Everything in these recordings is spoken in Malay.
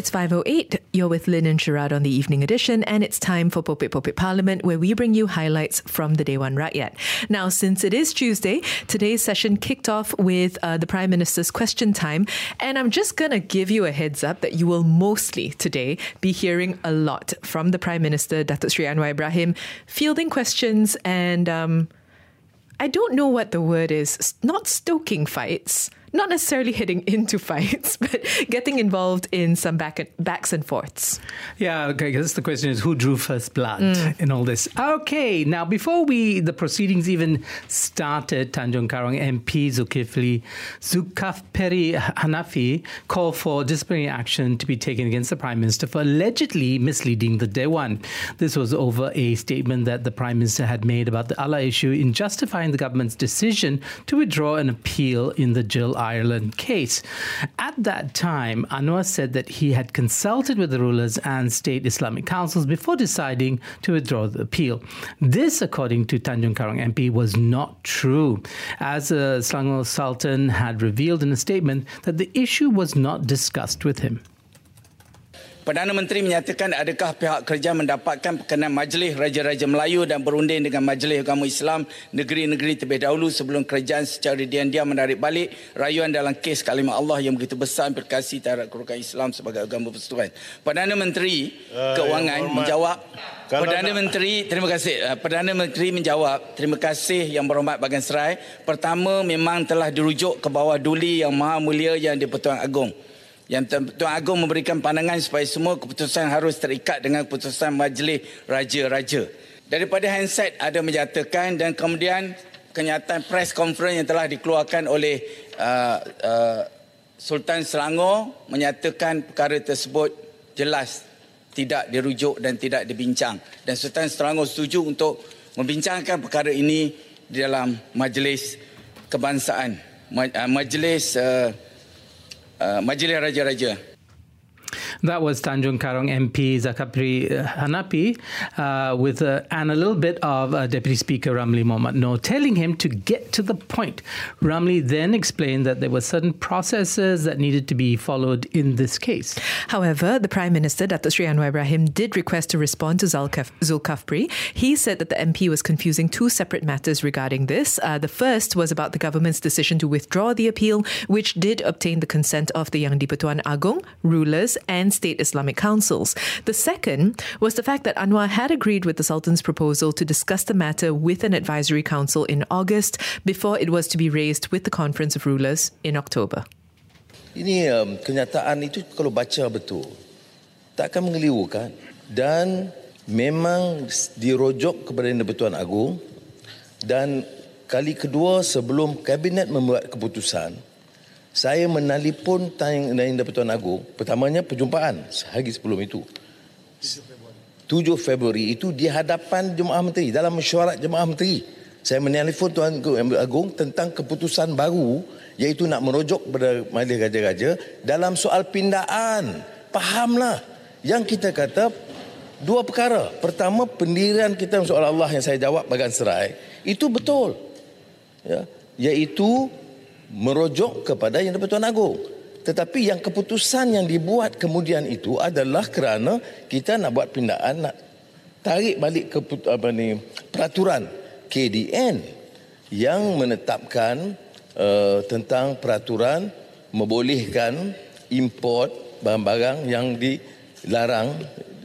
It's 5.08. You're with Lynn and Sharad on the evening edition, and it's time for Popit Popit Parliament, where we bring you highlights from the Dewan Rakyat. Now, since it is Tuesday, today's session kicked off with uh, the Prime Minister's question time, and I'm just going to give you a heads up that you will mostly today be hearing a lot from the Prime Minister, Datuk Sri Anwar Ibrahim, fielding questions and... Um, I don't know what the word is, not stoking fights, not necessarily hitting into fights, but getting involved in some back and, backs and forths. Yeah, okay, I guess the question is who drew first blood mm. in all this. Okay, now before we the proceedings even started, Tanjung Karang MP Zulkifli Zulkafli Hanafi called for disciplinary action to be taken against the Prime Minister for allegedly misleading the Dewan. This was over a statement that the Prime Minister had made about the Allah issue in justifying the government's decision to withdraw an appeal in the Jill Ireland case. At that time, Anwar said that he had consulted with the rulers and state Islamic councils before deciding to withdraw the appeal. This, according to Tanjung Karang MP, was not true, as uh, Sultan had revealed in a statement that the issue was not discussed with him. Perdana Menteri menyatakan adakah pihak kerja mendapatkan perkenan Majlis Raja-Raja Melayu dan berunding dengan Majlis Agama Islam negeri-negeri terlebih dahulu sebelum kerajaan secara diam-diam menarik balik rayuan dalam kes kalimah Allah yang begitu besar implikasi terhadap kerukunan Islam sebagai agama persekutuan. Perdana Menteri uh, Keuangan menjawab Perdana Menteri terima kasih. Uh, Perdana Menteri menjawab terima kasih yang berhormat Bagan Serai. Pertama memang telah dirujuk ke bawah duli yang maha mulia yang di-Pertuan Agong yang Tuan Agong memberikan pandangan supaya semua keputusan harus terikat dengan keputusan Majlis Raja-Raja. Daripada handset ada menyatakan dan kemudian kenyataan press conference yang telah dikeluarkan oleh uh, uh, Sultan Selangor menyatakan perkara tersebut jelas tidak dirujuk dan tidak dibincang. Dan Sultan Selangor setuju untuk membincangkan perkara ini di dalam majlis kebangsaan. Uh, majlis uh, uh, Majlis Raja-Raja. That was Tanjung Karang MP Zakapri uh, Hanapi uh, with uh, and a little bit of uh, Deputy Speaker Ramli Mohammad Noor telling him to get to the point. Ramli then explained that there were certain processes that needed to be followed in this case. However, the Prime Minister, Datuk Sri Anwar Ibrahim, did request to respond to Zulkaf- Zulkafli. He said that the MP was confusing two separate matters regarding this. Uh, the first was about the government's decision to withdraw the appeal, which did obtain the consent of the Yang di-Pertuan Agong, rulers, and state Islamic councils. The second was the fact that Anwar had agreed with the Sultan's proposal to discuss the matter with an advisory council in August before it was to be raised with the Conference of Rulers in October. Ini um, kenyataan itu kalau baca betul tak akan mengelirukan dan memang dirojok kepada Yang Agong dan kali kedua sebelum kabinet membuat keputusan saya menelpon Tang Yang Pertuan Agong pertamanya perjumpaan sehari sebelum itu. 7 Februari itu di hadapan Jemaah Menteri dalam mesyuarat Jemaah Menteri. Saya menelpon Tuan Agong tentang keputusan baru iaitu nak merujuk kepada Majlis Raja-Raja dalam soal pindaan. Fahamlah. Yang kita kata dua perkara. Pertama pendirian kita soal Allah yang saya jawab bagan serai. Itu betul. Ya. Iaitu merujuk kepada yang di-Pertuan Agong. Tetapi yang keputusan yang dibuat kemudian itu adalah kerana kita nak buat pindaan, nak tarik balik ke apa ni, peraturan KDN yang menetapkan uh, tentang peraturan membolehkan import barang-barang yang dilarang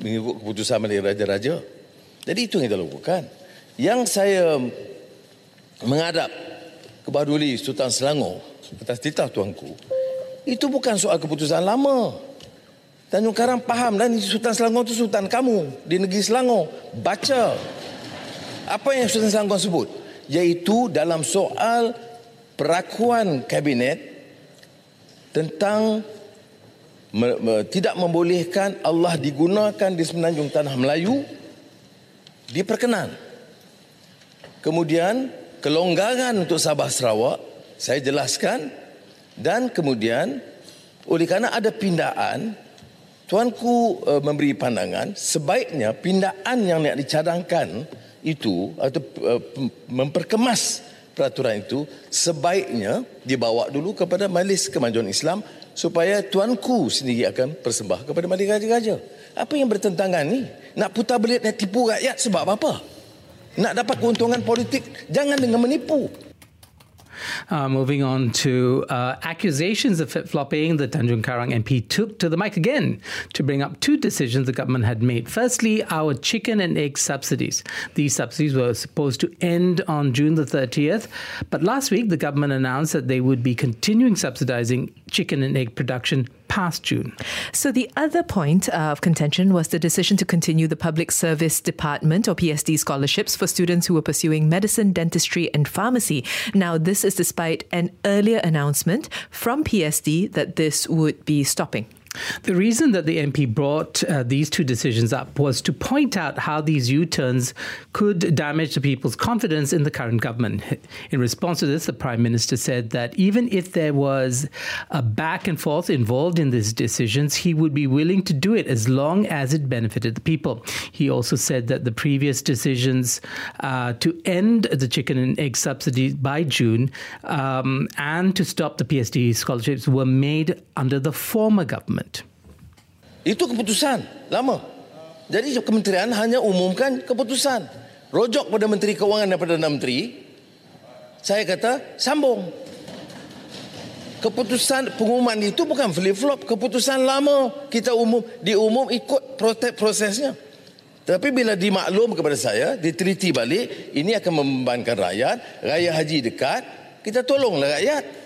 mengikut keputusan dari raja-raja. Jadi itu yang kita lakukan. Yang saya menghadap kepada Duli Sultan Selangor atas titah tuanku. Itu bukan soal keputusan lama. Tanjung Karang faham dan Sultan Selangor itu Sultan kamu di negeri Selangor. Baca. Apa yang Sultan Selangor sebut? Iaitu dalam soal perakuan kabinet tentang me, me, tidak membolehkan Allah digunakan di semenanjung tanah Melayu diperkenan kemudian kelonggaran untuk Sabah Sarawak saya jelaskan dan kemudian Oleh kerana ada pindaan, tuanku uh, memberi pandangan sebaiknya pindaan yang nak dicadangkan itu atau uh, memperkemas peraturan itu sebaiknya dibawa dulu kepada Majlis Kemajuan Islam supaya tuanku sendiri akan persembah kepada Majlis Raja-Raja. Apa yang bertentangan ni? Nak putar belit nak tipu rakyat sebab apa? Nak dapat keuntungan politik jangan dengan menipu. Uh, moving on to uh, accusations of flip flopping, the Tanjung Karang MP took to the mic again to bring up two decisions the government had made. Firstly, our chicken and egg subsidies. These subsidies were supposed to end on June the 30th, but last week the government announced that they would be continuing subsidizing chicken and egg production past June. So, the other point uh, of contention was the decision to continue the Public Service Department or PSD scholarships for students who were pursuing medicine, dentistry, and pharmacy. Now, this is despite an earlier announcement from PSD that this would be stopping. The reason that the MP brought uh, these two decisions up was to point out how these U turns could damage the people's confidence in the current government. In response to this, the Prime Minister said that even if there was a back and forth involved in these decisions, he would be willing to do it as long as it benefited the people. He also said that the previous decisions uh, to end the chicken and egg subsidy by June um, and to stop the PSD scholarships were made under the former government. Itu keputusan lama. Jadi kementerian hanya umumkan keputusan. Rojok pada Menteri Keuangan dan Perdana Menteri, saya kata sambung. Keputusan pengumuman itu bukan flip flop, keputusan lama kita umum diumum ikut proses prosesnya. Tapi bila dimaklum kepada saya, diteliti balik, ini akan membebankan rakyat, raya haji dekat, kita tolonglah rakyat.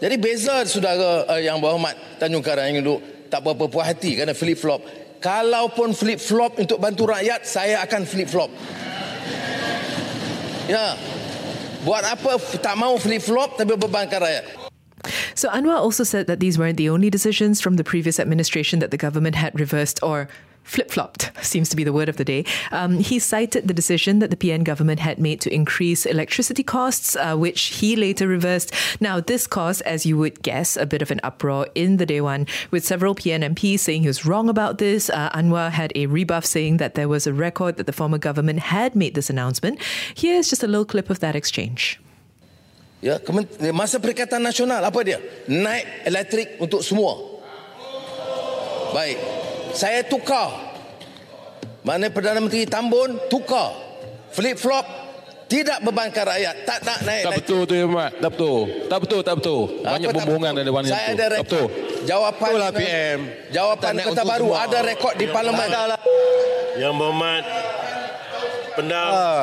Jadi beza saudara uh, yang berhormat Tanjung Karang yang duduk tak berapa puas hati kerana flip flop. Kalaupun flip flop untuk bantu rakyat, saya akan flip flop. Ya. Buat apa tak mau flip flop tapi bebankan rakyat. So Anwar also said that these weren't the only decisions from the previous administration that the government had reversed or flip flopped, seems to be the word of the day. Um, he cited the decision that the PN government had made to increase electricity costs, uh, which he later reversed. Now, this caused, as you would guess, a bit of an uproar in the day one, with several PN MPs saying he was wrong about this. Uh, Anwar had a rebuff saying that there was a record that the former government had made this announcement. Here's just a little clip of that exchange. Ya, masa Perikatan Nasional apa dia? Naik elektrik untuk semua. Baik. Saya tukar. Mana Perdana Menteri Tambun tukar. Flip flop tidak bebankan rakyat. Tak nak naik. Tak betul tu ya Mat. Tak betul. Tak betul, tak betul. Banyak pembohongan dari wanita Saya tu. ada Tak rekod. betul. Jawapan Itulah PM. Jawapan Tak Kota untuk Baru semua. ada rekod di parlimen. Yang berhormat Pendam Ah.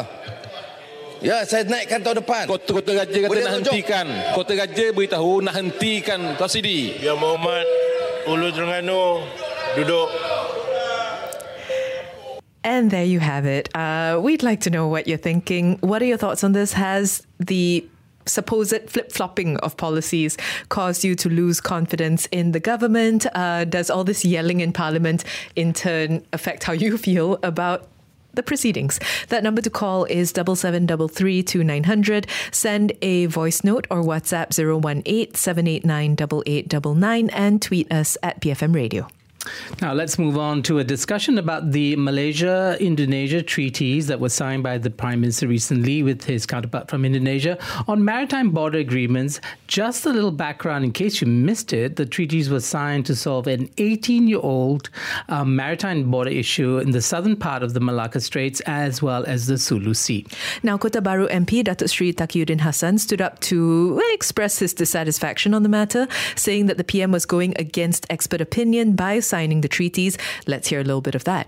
Ya, saya naikkan tahun depan. Kota, kota Raja kata Boleh nak rujuk? hentikan. Kota Raja beritahu nak hentikan subsidi. Yang berhormat Ulu Terengganu duduk And there you have it. Uh, we'd like to know what you're thinking. What are your thoughts on this? Has the supposed flip flopping of policies caused you to lose confidence in the government? Uh, does all this yelling in Parliament in turn affect how you feel about the proceedings. That number to call is double seven double three two nine hundred. Send a voice note or WhatsApp 018 789 8899 and tweet us at PFM Radio. Now, let's move on to a discussion about the Malaysia Indonesia treaties that were signed by the Prime Minister recently with his counterpart from Indonesia on maritime border agreements. Just a little background in case you missed it the treaties were signed to solve an 18 year old um, maritime border issue in the southern part of the Malacca Straits as well as the Sulu Sea. Now, Kota Baru MP Datuk Sri Takiuddin Hassan stood up to express his dissatisfaction on the matter, saying that the PM was going against expert opinion by signing the treaties. Let's hear a little bit of that.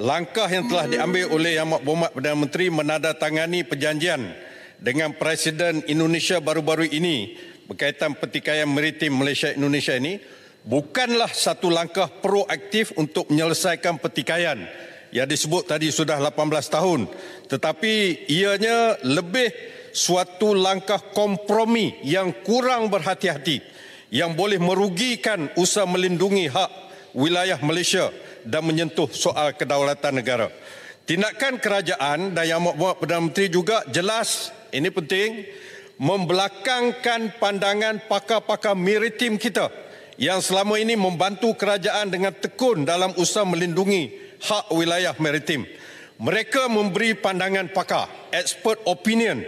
Langkah yang telah diambil oleh Yang Amat Berhormat Perdana Menteri menandatangani perjanjian dengan Presiden Indonesia baru-baru ini berkaitan pertikaian maritim Malaysia Indonesia ini bukanlah satu langkah proaktif untuk menyelesaikan pertikaian yang disebut tadi sudah 18 tahun tetapi ianya lebih suatu langkah kompromi yang kurang berhati-hati yang boleh merugikan usaha melindungi hak wilayah Malaysia dan menyentuh soal kedaulatan negara. Tindakan kerajaan dan Yang Amat Perdana Menteri juga jelas, ini penting, membelakangkan pandangan pakar-pakar maritim kita yang selama ini membantu kerajaan dengan tekun dalam usaha melindungi hak wilayah maritim. Mereka memberi pandangan pakar, expert opinion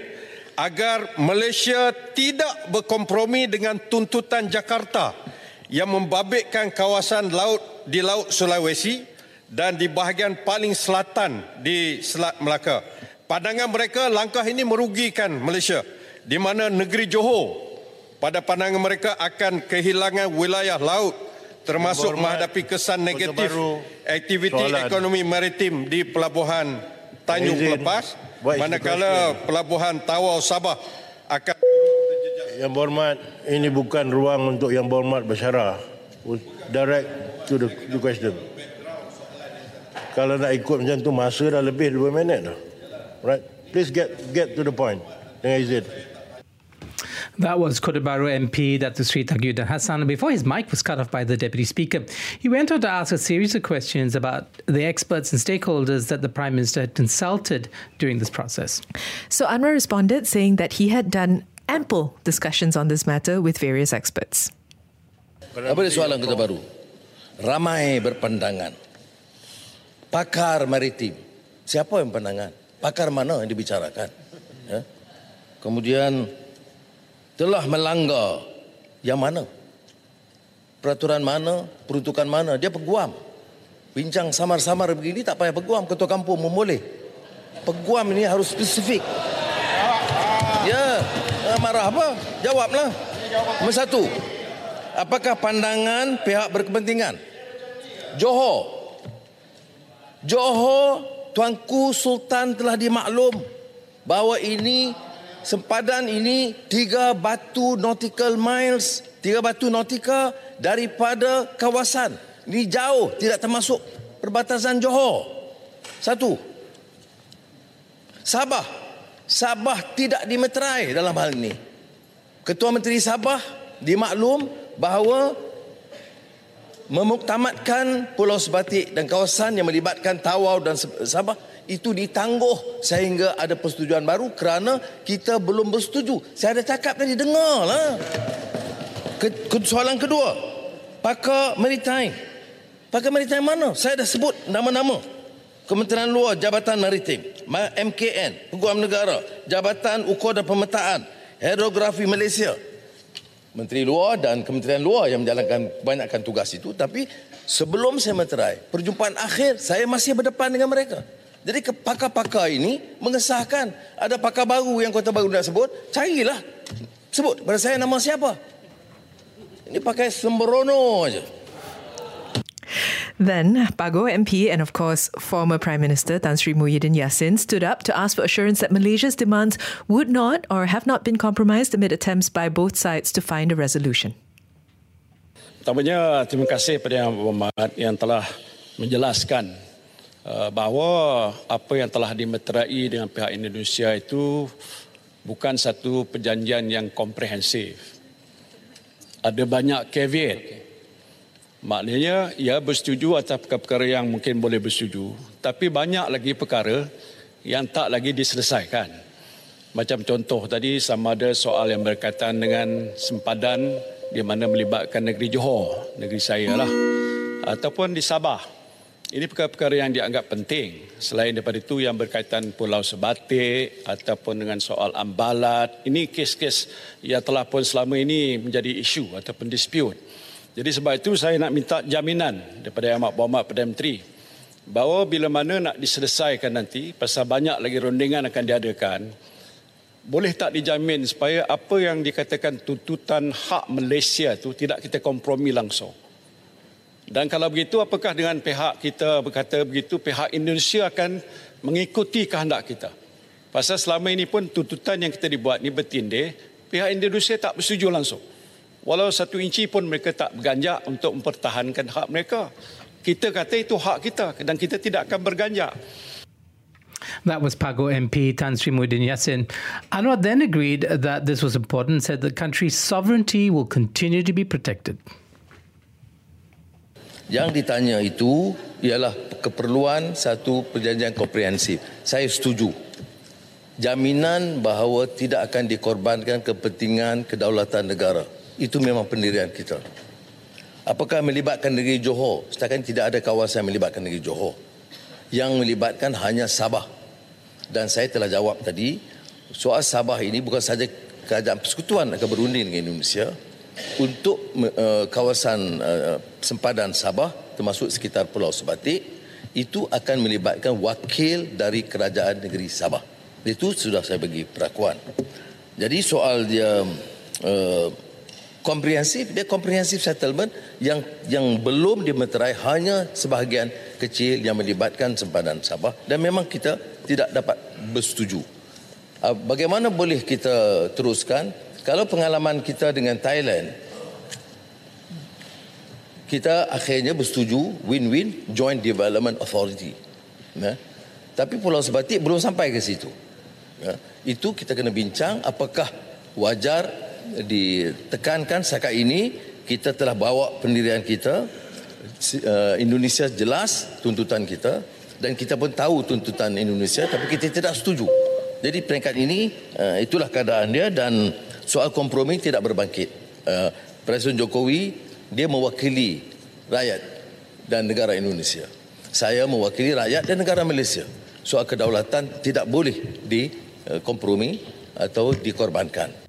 agar Malaysia tidak berkompromi dengan tuntutan Jakarta yang membabitkan kawasan laut di Laut Sulawesi dan di bahagian paling selatan di Selat Melaka. Pandangan mereka langkah ini merugikan Malaysia di mana negeri Johor pada pandangan mereka akan kehilangan wilayah laut termasuk menghadapi kesan negatif aktiviti soalan. ekonomi maritim di pelabuhan Tanjung Pelepas manakala pelabuhan Tawau Sabah akan yang berhormat ini bukan ruang untuk yang berhormat bersyarah direct to the, the question kalau nak ikut macam tu masa dah lebih 2 minit dah right please get get to the point dengan izin That was Kodabaru MP, Dr. Sri Tagiyuddin Hassan. Before his mic was cut off by the Deputy Speaker, he went on to ask a series of questions about the experts and stakeholders that the Prime Minister had consulted during this process. So Anwar responded saying that he had done ample discussions on this matter with various experts. Apa soalan kita baru? Ramai berpandangan. Pakar maritim. Siapa yang pandangan? Pakar mana yang dibicarakan? Ya? Kemudian telah melanggar yang mana? Peraturan mana? Peruntukan mana? Dia peguam. Bincang samar-samar begini tak payah peguam. Ketua kampung pun boleh. Peguam ini harus spesifik. Marah apa? Jawablah. Nombor satu. Apakah pandangan pihak berkepentingan? Johor. Johor, Tuanku Sultan telah dimaklum bahawa ini sempadan ini tiga batu nautical miles, tiga batu nautika daripada kawasan. Ini jauh, tidak termasuk perbatasan Johor. Satu. Sabah. Sabah tidak dimeterai dalam hal ini. Ketua Menteri Sabah dimaklum bahawa memuktamadkan Pulau Sebatik dan kawasan yang melibatkan Tawau dan Sabah itu ditangguh sehingga ada persetujuan baru kerana kita belum bersetuju. Saya ada cakap tadi, dengarlah. Soalan kedua, pakar maritime. Pakar maritime mana? Saya dah sebut nama-nama. Kementerian Luar Jabatan Maritim, MKN, Peguam Negara, Jabatan Ukur dan Pemetaan, Hidrografi Malaysia. Menteri Luar dan Kementerian Luar yang menjalankan kebanyakan tugas itu. Tapi sebelum saya meterai, perjumpaan akhir saya masih berdepan dengan mereka. Jadi pakar-pakar ini mengesahkan ada pakar baru yang kota baru nak sebut, carilah. Sebut pada saya nama siapa. Ini pakai sembrono aja. Then, Pago MP and of course former Prime Minister Tan Sri Muhyiddin Yassin stood up to ask for assurance that Malaysia's demands would not or have not been compromised amid attempts by both sides to find a resolution. Pertamanya, terima kasih kepada Yang Berhormat yang telah menjelaskan Uh, bahawa apa yang telah dimeterai dengan pihak Indonesia itu bukan satu perjanjian yang komprehensif. Ada banyak caveat. Maknanya ia bersetuju atas perkara yang mungkin boleh bersetuju. Tapi banyak lagi perkara yang tak lagi diselesaikan. Macam contoh tadi sama ada soal yang berkaitan dengan sempadan di mana melibatkan negeri Johor, negeri saya lah. Ataupun di Sabah, ini perkara-perkara yang dianggap penting. Selain daripada itu yang berkaitan Pulau Sebatik ataupun dengan soal ambalat. Ini kes-kes yang telah pun selama ini menjadi isu ataupun dispute. Jadi sebab itu saya nak minta jaminan daripada Yang Amat Berhormat Perdana Menteri bahawa bila mana nak diselesaikan nanti pasal banyak lagi rundingan akan diadakan boleh tak dijamin supaya apa yang dikatakan tuntutan hak Malaysia itu tidak kita kompromi langsung. Dan kalau begitu, apakah dengan pihak kita berkata begitu, pihak Indonesia akan mengikuti kehendak kita? Pasal selama ini pun tuntutan yang kita dibuat ni bertindih, pihak Indonesia tak bersetuju langsung. Walau satu inci pun mereka tak berganjak untuk mempertahankan hak mereka. Kita kata itu hak kita dan kita tidak akan berganjak. That was Pago MP Tan Sri Muhyiddin Yassin. Anwar then agreed that this was important and said the country's sovereignty will continue to be protected. Yang ditanya itu ialah keperluan satu perjanjian komprehensif. Saya setuju. Jaminan bahawa tidak akan dikorbankan kepentingan kedaulatan negara. Itu memang pendirian kita. Apakah melibatkan negeri Johor? Setakat tidak ada kawasan melibatkan negeri Johor. Yang melibatkan hanya Sabah. Dan saya telah jawab tadi, soal Sabah ini bukan saja kerajaan persekutuan akan berunding dengan Indonesia untuk uh, kawasan uh, sempadan Sabah termasuk sekitar Pulau Sebatik itu akan melibatkan wakil dari kerajaan negeri Sabah. Itu sudah saya bagi perakuan. Jadi soal dia uh, komprehensif, dia komprehensif settlement yang yang belum dimeterai hanya sebahagian kecil yang melibatkan sempadan Sabah dan memang kita tidak dapat bersetuju. Uh, bagaimana boleh kita teruskan kalau pengalaman kita dengan Thailand kita akhirnya bersetuju win-win joint development authority. Ya. Tapi Pulau Sebatik belum sampai ke situ. Ya. Itu kita kena bincang apakah wajar ditekankan setakat ini kita telah bawa pendirian kita uh, Indonesia jelas tuntutan kita dan kita pun tahu tuntutan Indonesia tapi kita tidak setuju. Jadi peringkat ini uh, itulah keadaan dia dan soal kompromi tidak berbangkit. Uh, Presiden Jokowi dia mewakili rakyat dan negara Indonesia. Saya mewakili rakyat dan negara Malaysia. Soal kedaulatan tidak boleh dikompromi atau dikorbankan.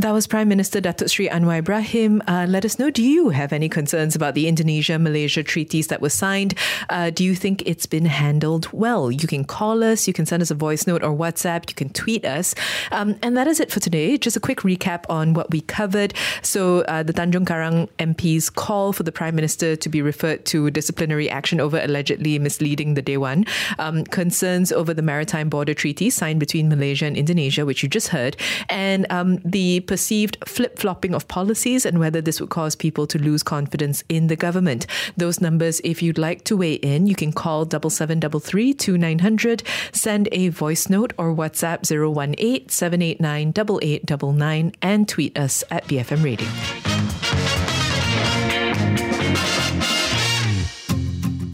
That was Prime Minister Datuk Sri Anwar Ibrahim. Uh, let us know, do you have any concerns about the Indonesia-Malaysia treaties that were signed? Uh, do you think it's been handled well? You can call us, you can send us a voice note or WhatsApp, you can tweet us. Um, and that is it for today. Just a quick recap on what we covered. So uh, the Tanjung Karang MP's call for the Prime Minister to be referred to disciplinary action over allegedly misleading the Dewan. Um, concerns over the maritime border treaty signed between Malaysia and Indonesia, which you just heard. And um, the perceived flip flopping of policies and whether this would cause people to lose confidence in the government. Those numbers, if you'd like to weigh in, you can call 7733 2900, send a voice note or WhatsApp 018 789 8899, and tweet us at BFM Radio.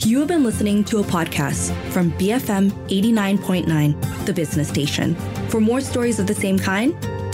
You have been listening to a podcast from BFM 89.9, the business station. For more stories of the same kind,